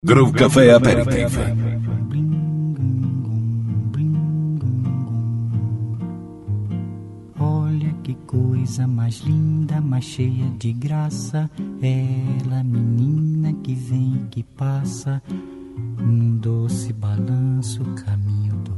Groove Café Aperitif. Olha que coisa mais linda, mais cheia de graça. Ela, menina que vem e que passa, num doce balanço, caminho do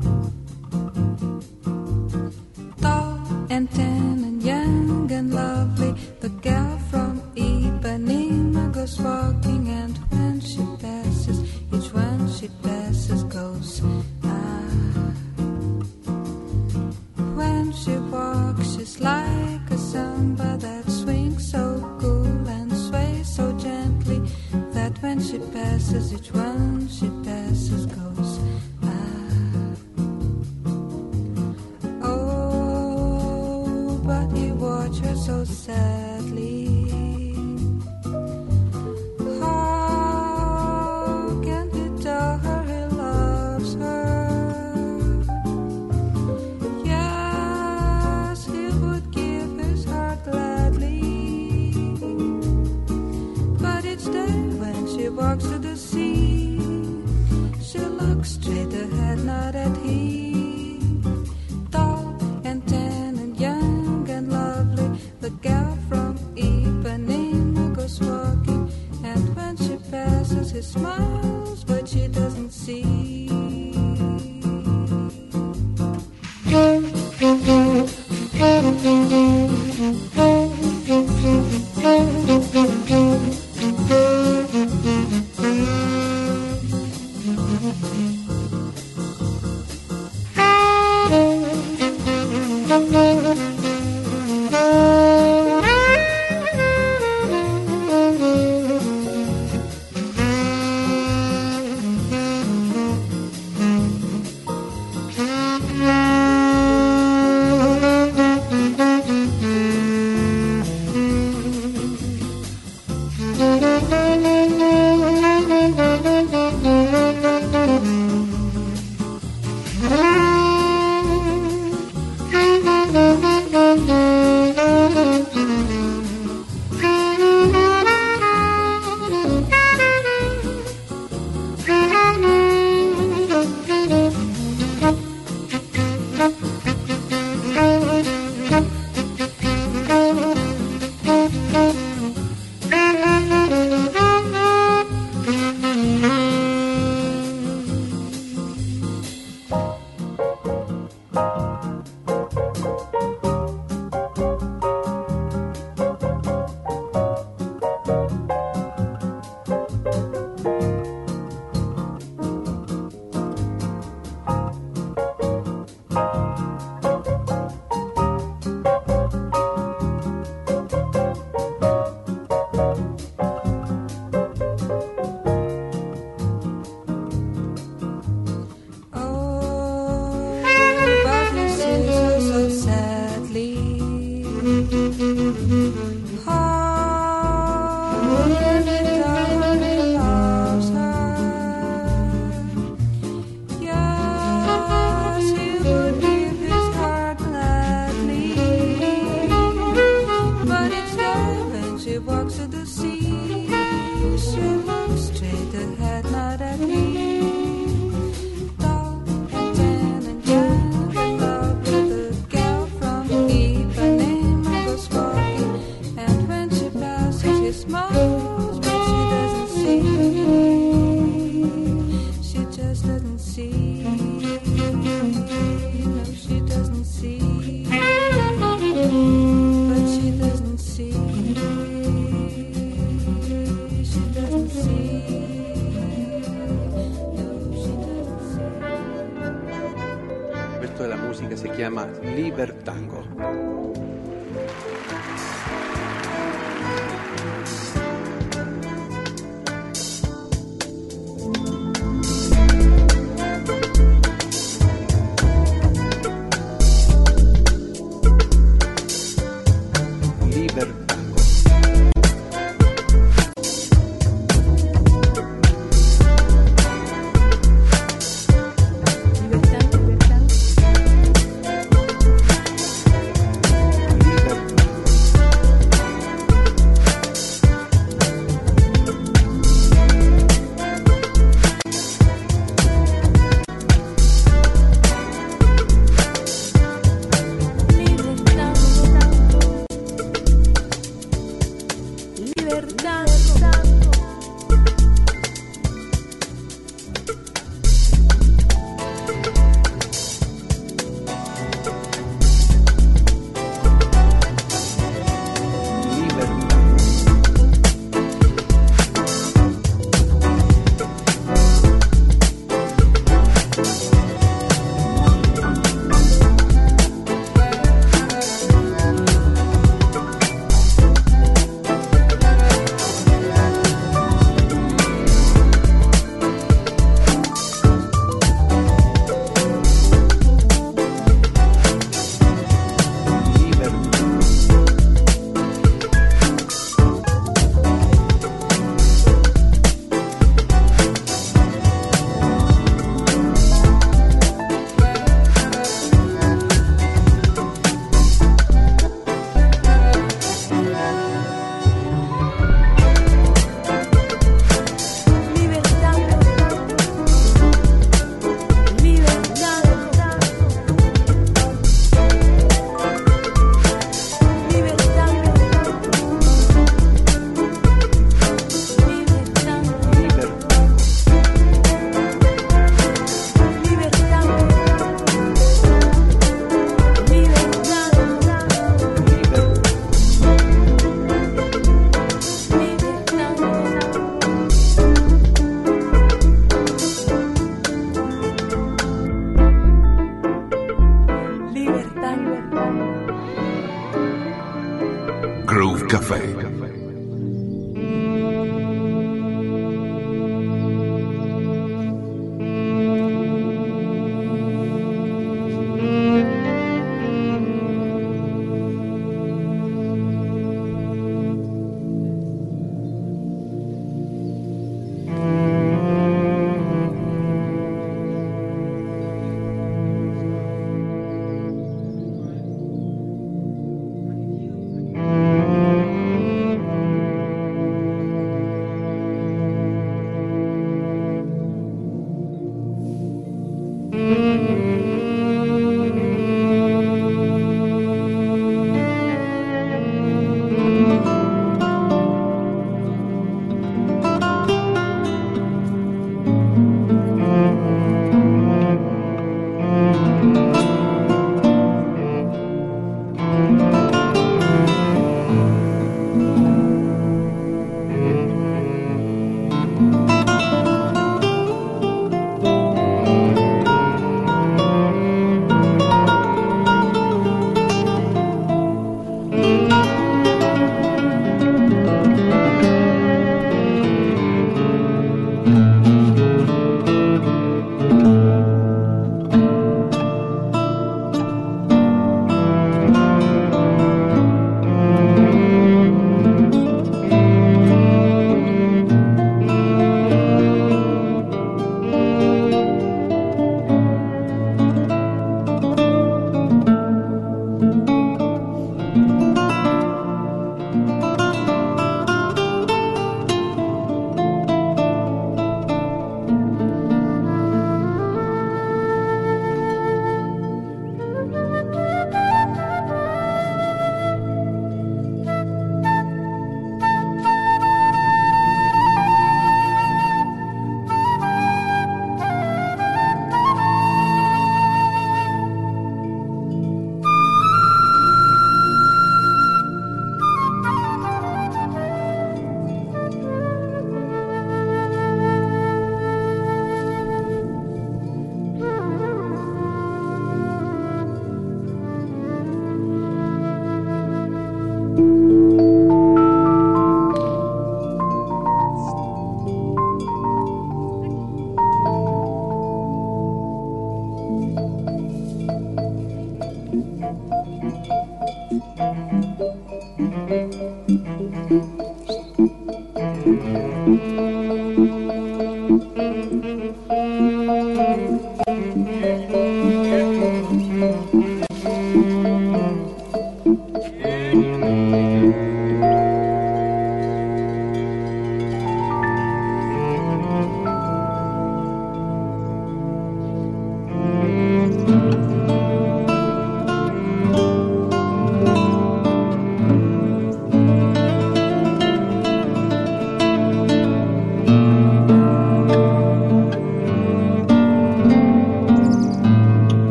And tan and young and lovely. The girl from Ipanema goes walking, and when she passes, each one she passes goes. Ah. When she walks, she's like a samba that swings so cool and sways so gently that when she passes, each one smiles, but she doesn't see. She just doesn't see. You know, she doesn't see. But she doesn't see. She doesn't see. No, Esto de la música se llama Libertango.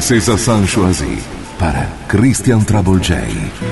César Sanchoisi para Christian Travolgei.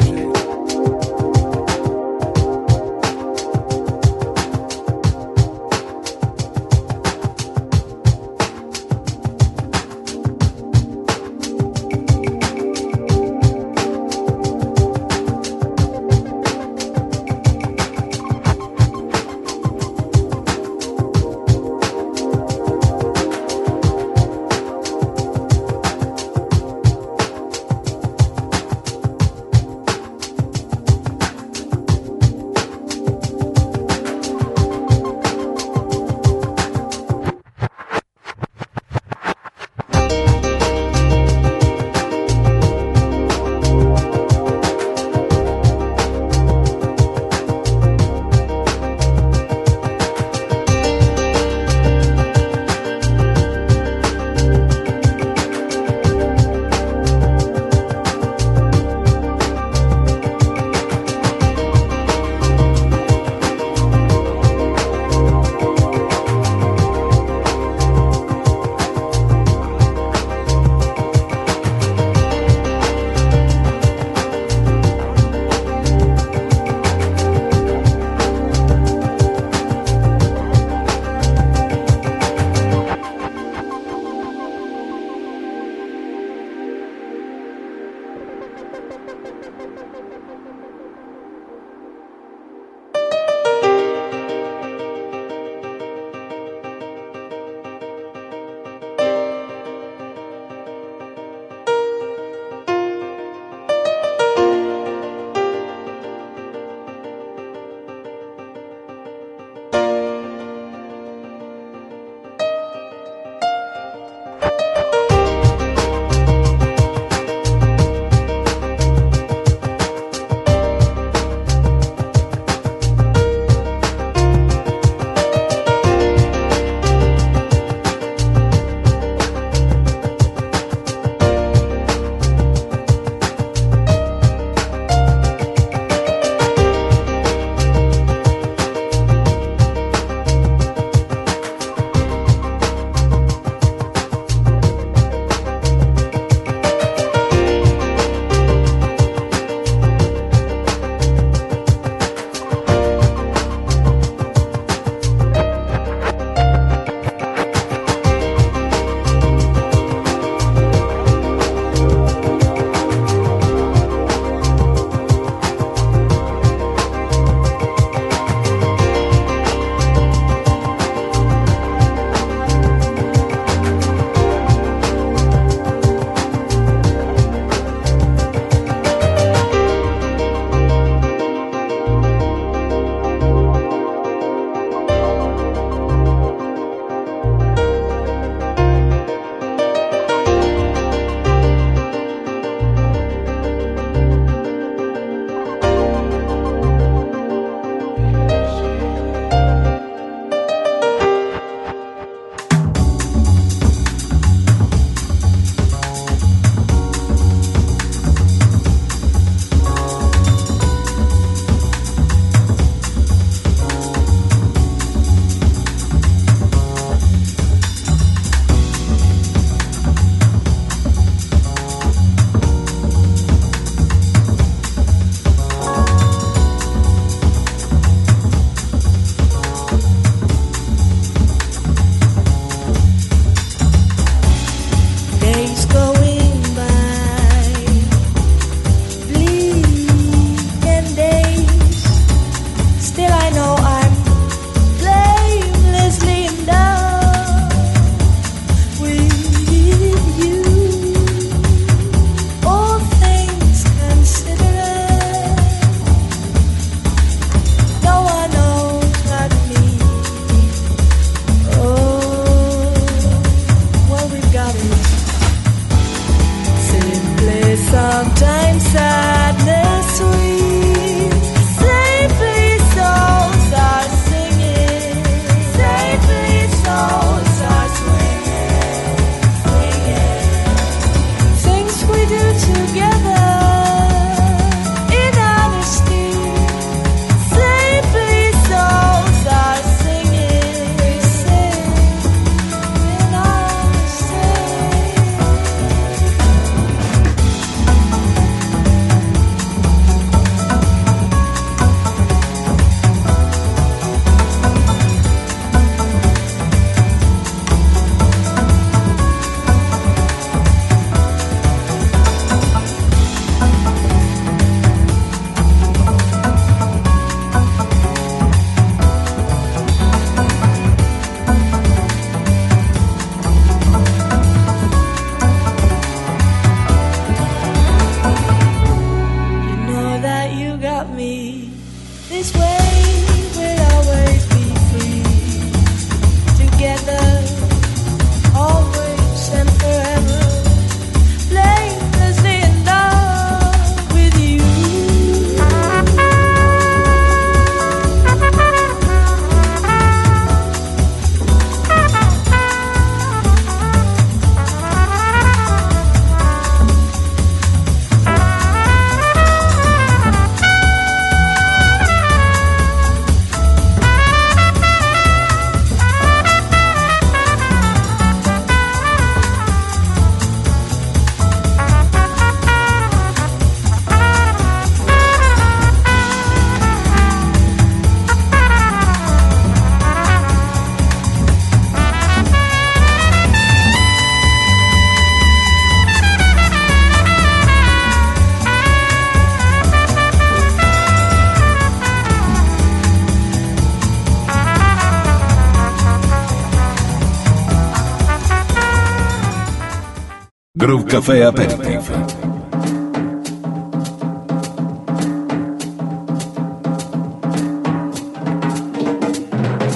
Café Aperitif.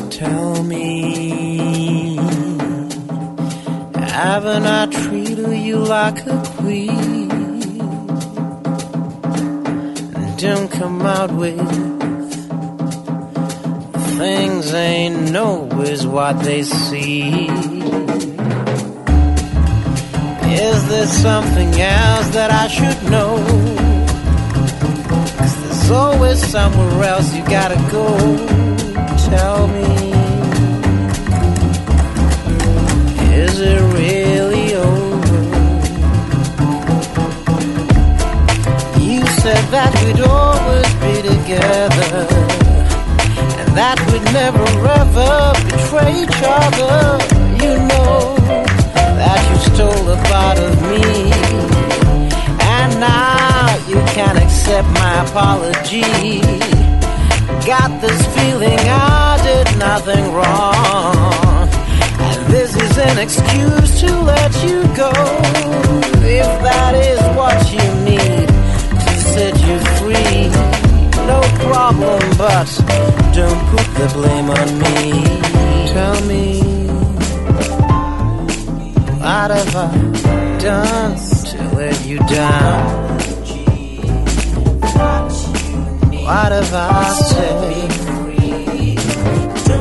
Tell me, haven't I treated you like a queen? And don't come out with things ain't always what they see. Somewhere else you gotta go. Tell me, is it really over? You said that we'd always be together, and that we'd never ever betray each other. You know that you stole a part of me, and now can't accept my apology. Got this feeling I did nothing wrong, and this is an excuse to let you go. If that is what you need to set you free, no problem, but don't put the blame on me. Tell me. What have I done to let you down? What have I said to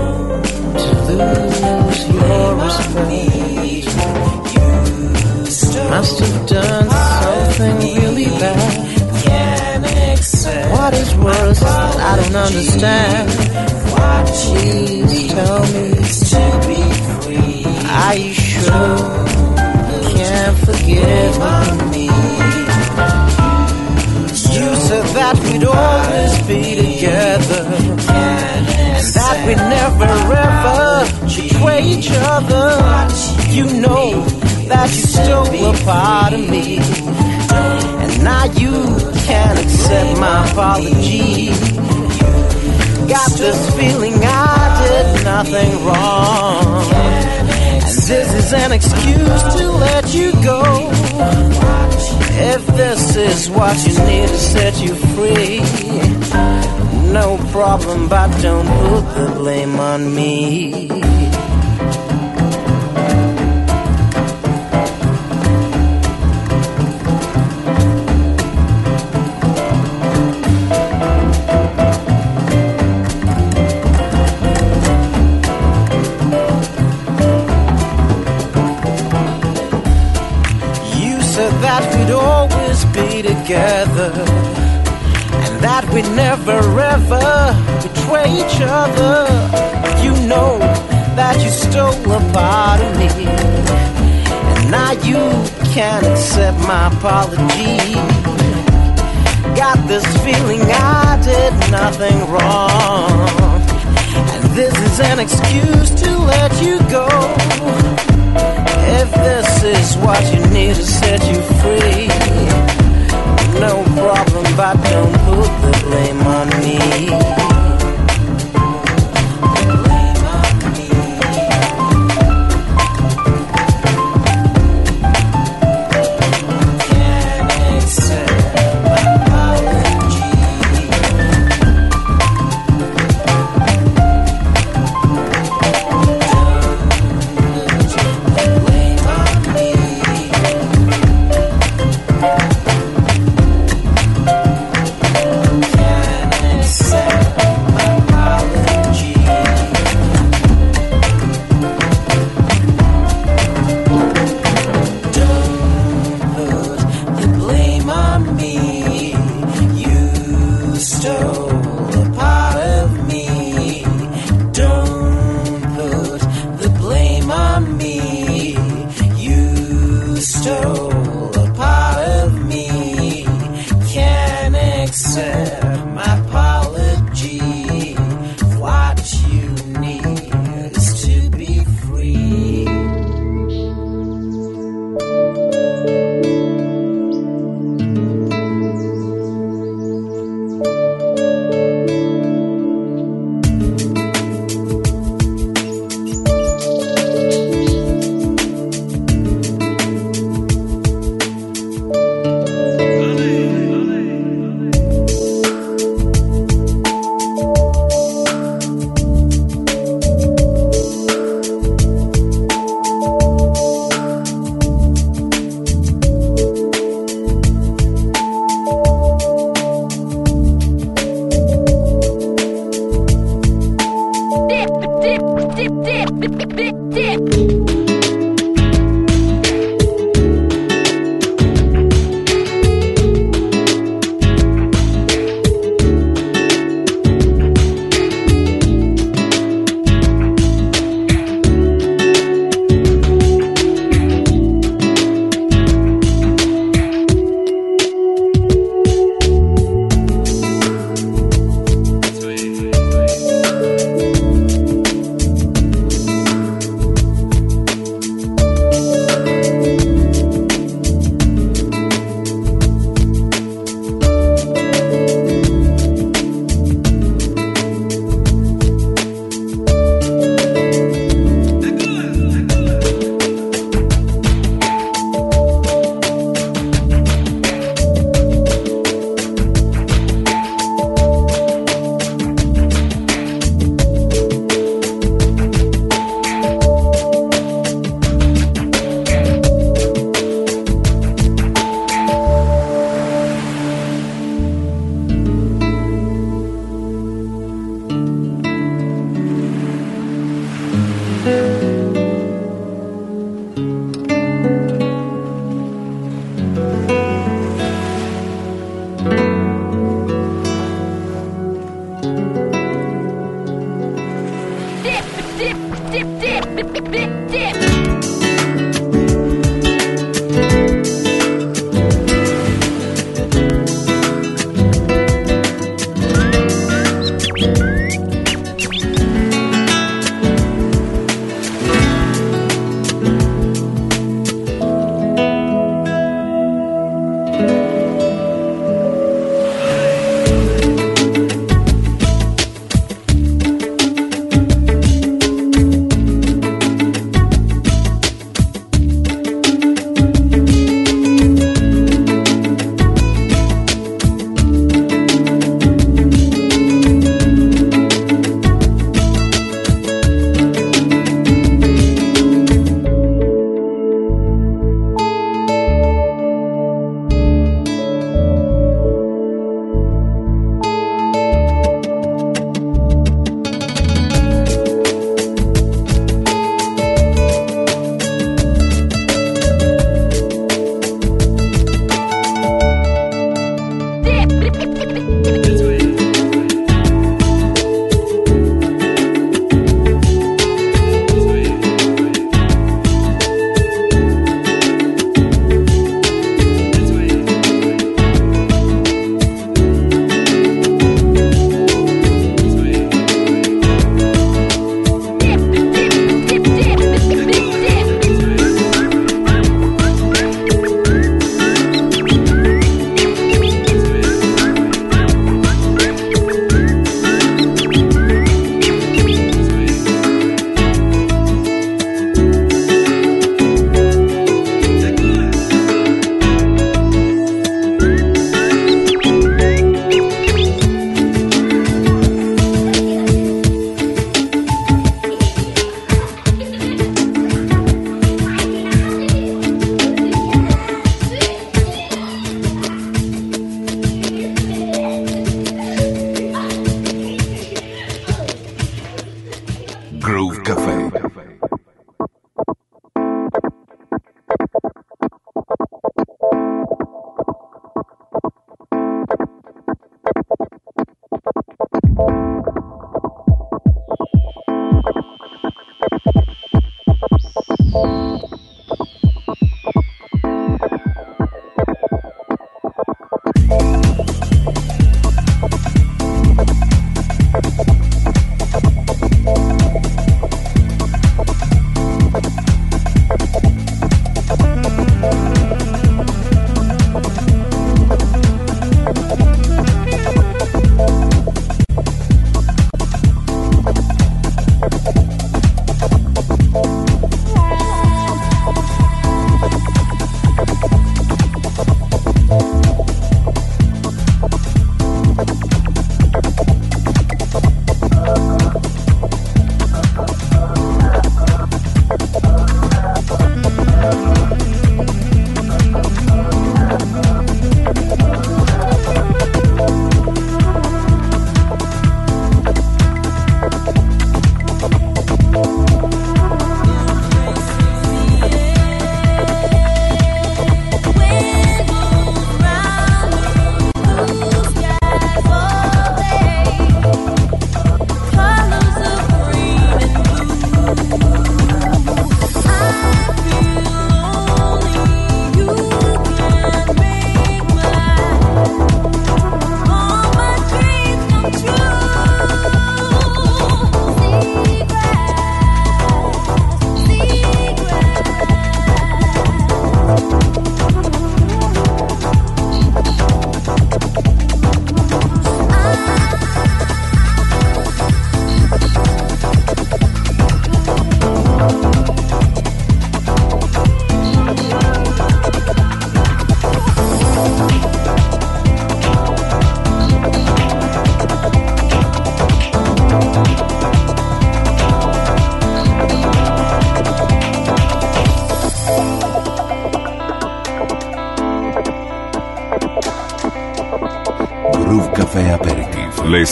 lose your respect? Must have done something really bad. What is worse I don't understand? Please tell me. Are you sure? Can't forgive me. That we'd always be together, that we'd never ever betray each other. You know that you stole a part of me, and now you can't accept my apology. Got this feeling I did nothing wrong. And this is an excuse to let you go. Is what you need to set you free, no problem, but don't put the blame on me. Never ever betray each other. You know that you stole a part of me, and now you can't accept my apology. Got this feeling I did nothing wrong, and this is an excuse to let you go. If this is what you need to set you free, no problem, but don't put the blame on me.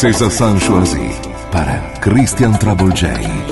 César Sanchoisi para Christian Travolgei.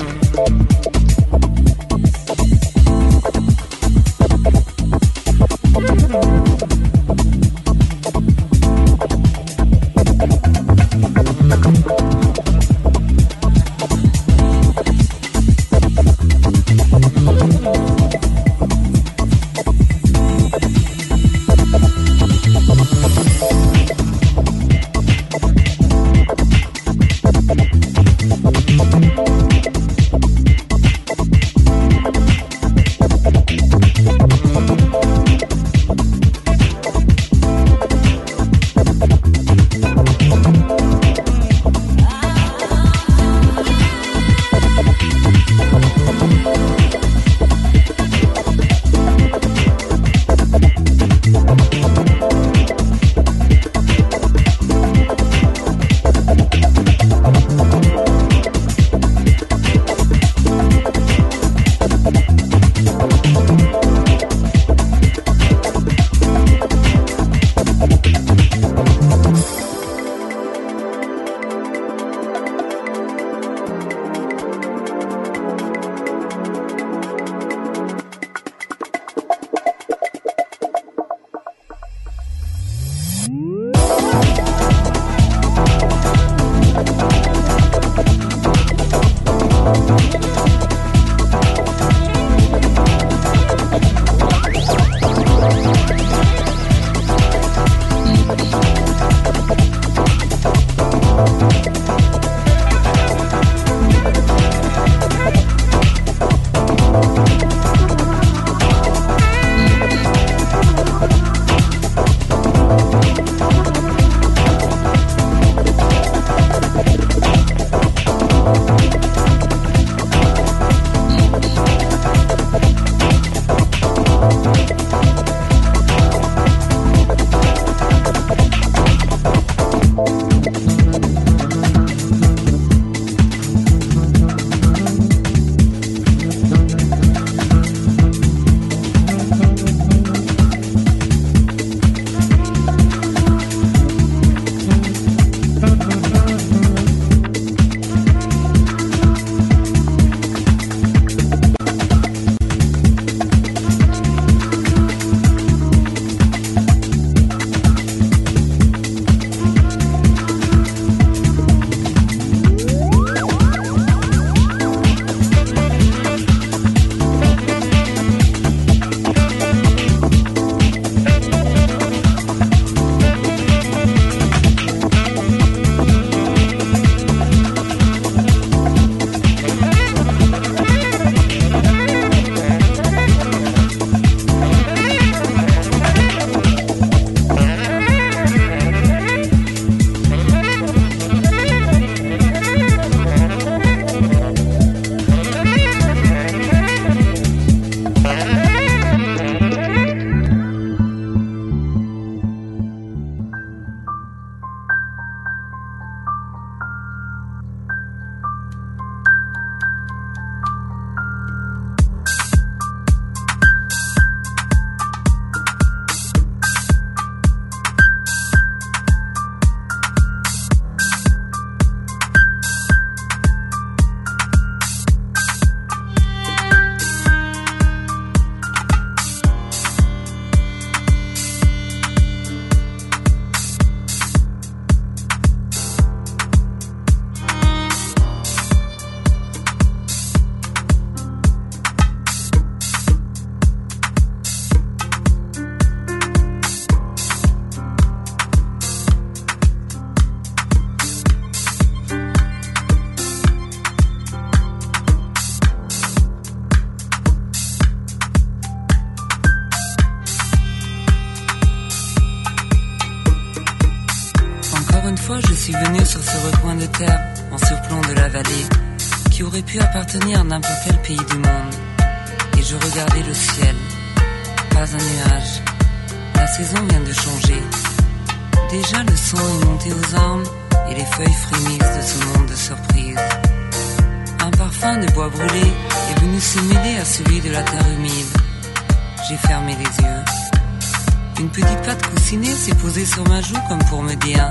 Posée sur ma joue comme pour me dire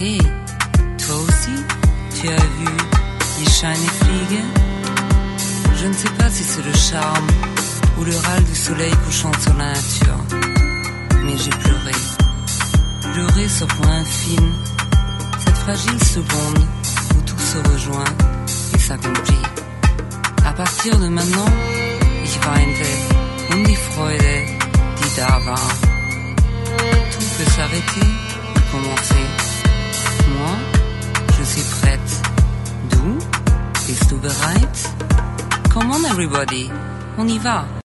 Hé, toi aussi, tu as vu Die Shiny Fliege Je ne sais pas si c'est le charme ou le râle du soleil couchant sur la nature, mais j'ai pleuré. Pleuré sur point fine, cette fragile seconde où tout se rejoint et s'accomplit. À partir de maintenant, ich weinte um die Freude, die da war s'arrêter, commencer. Moi, je suis prête. D'où? Is to the right? Come on everybody, on y va.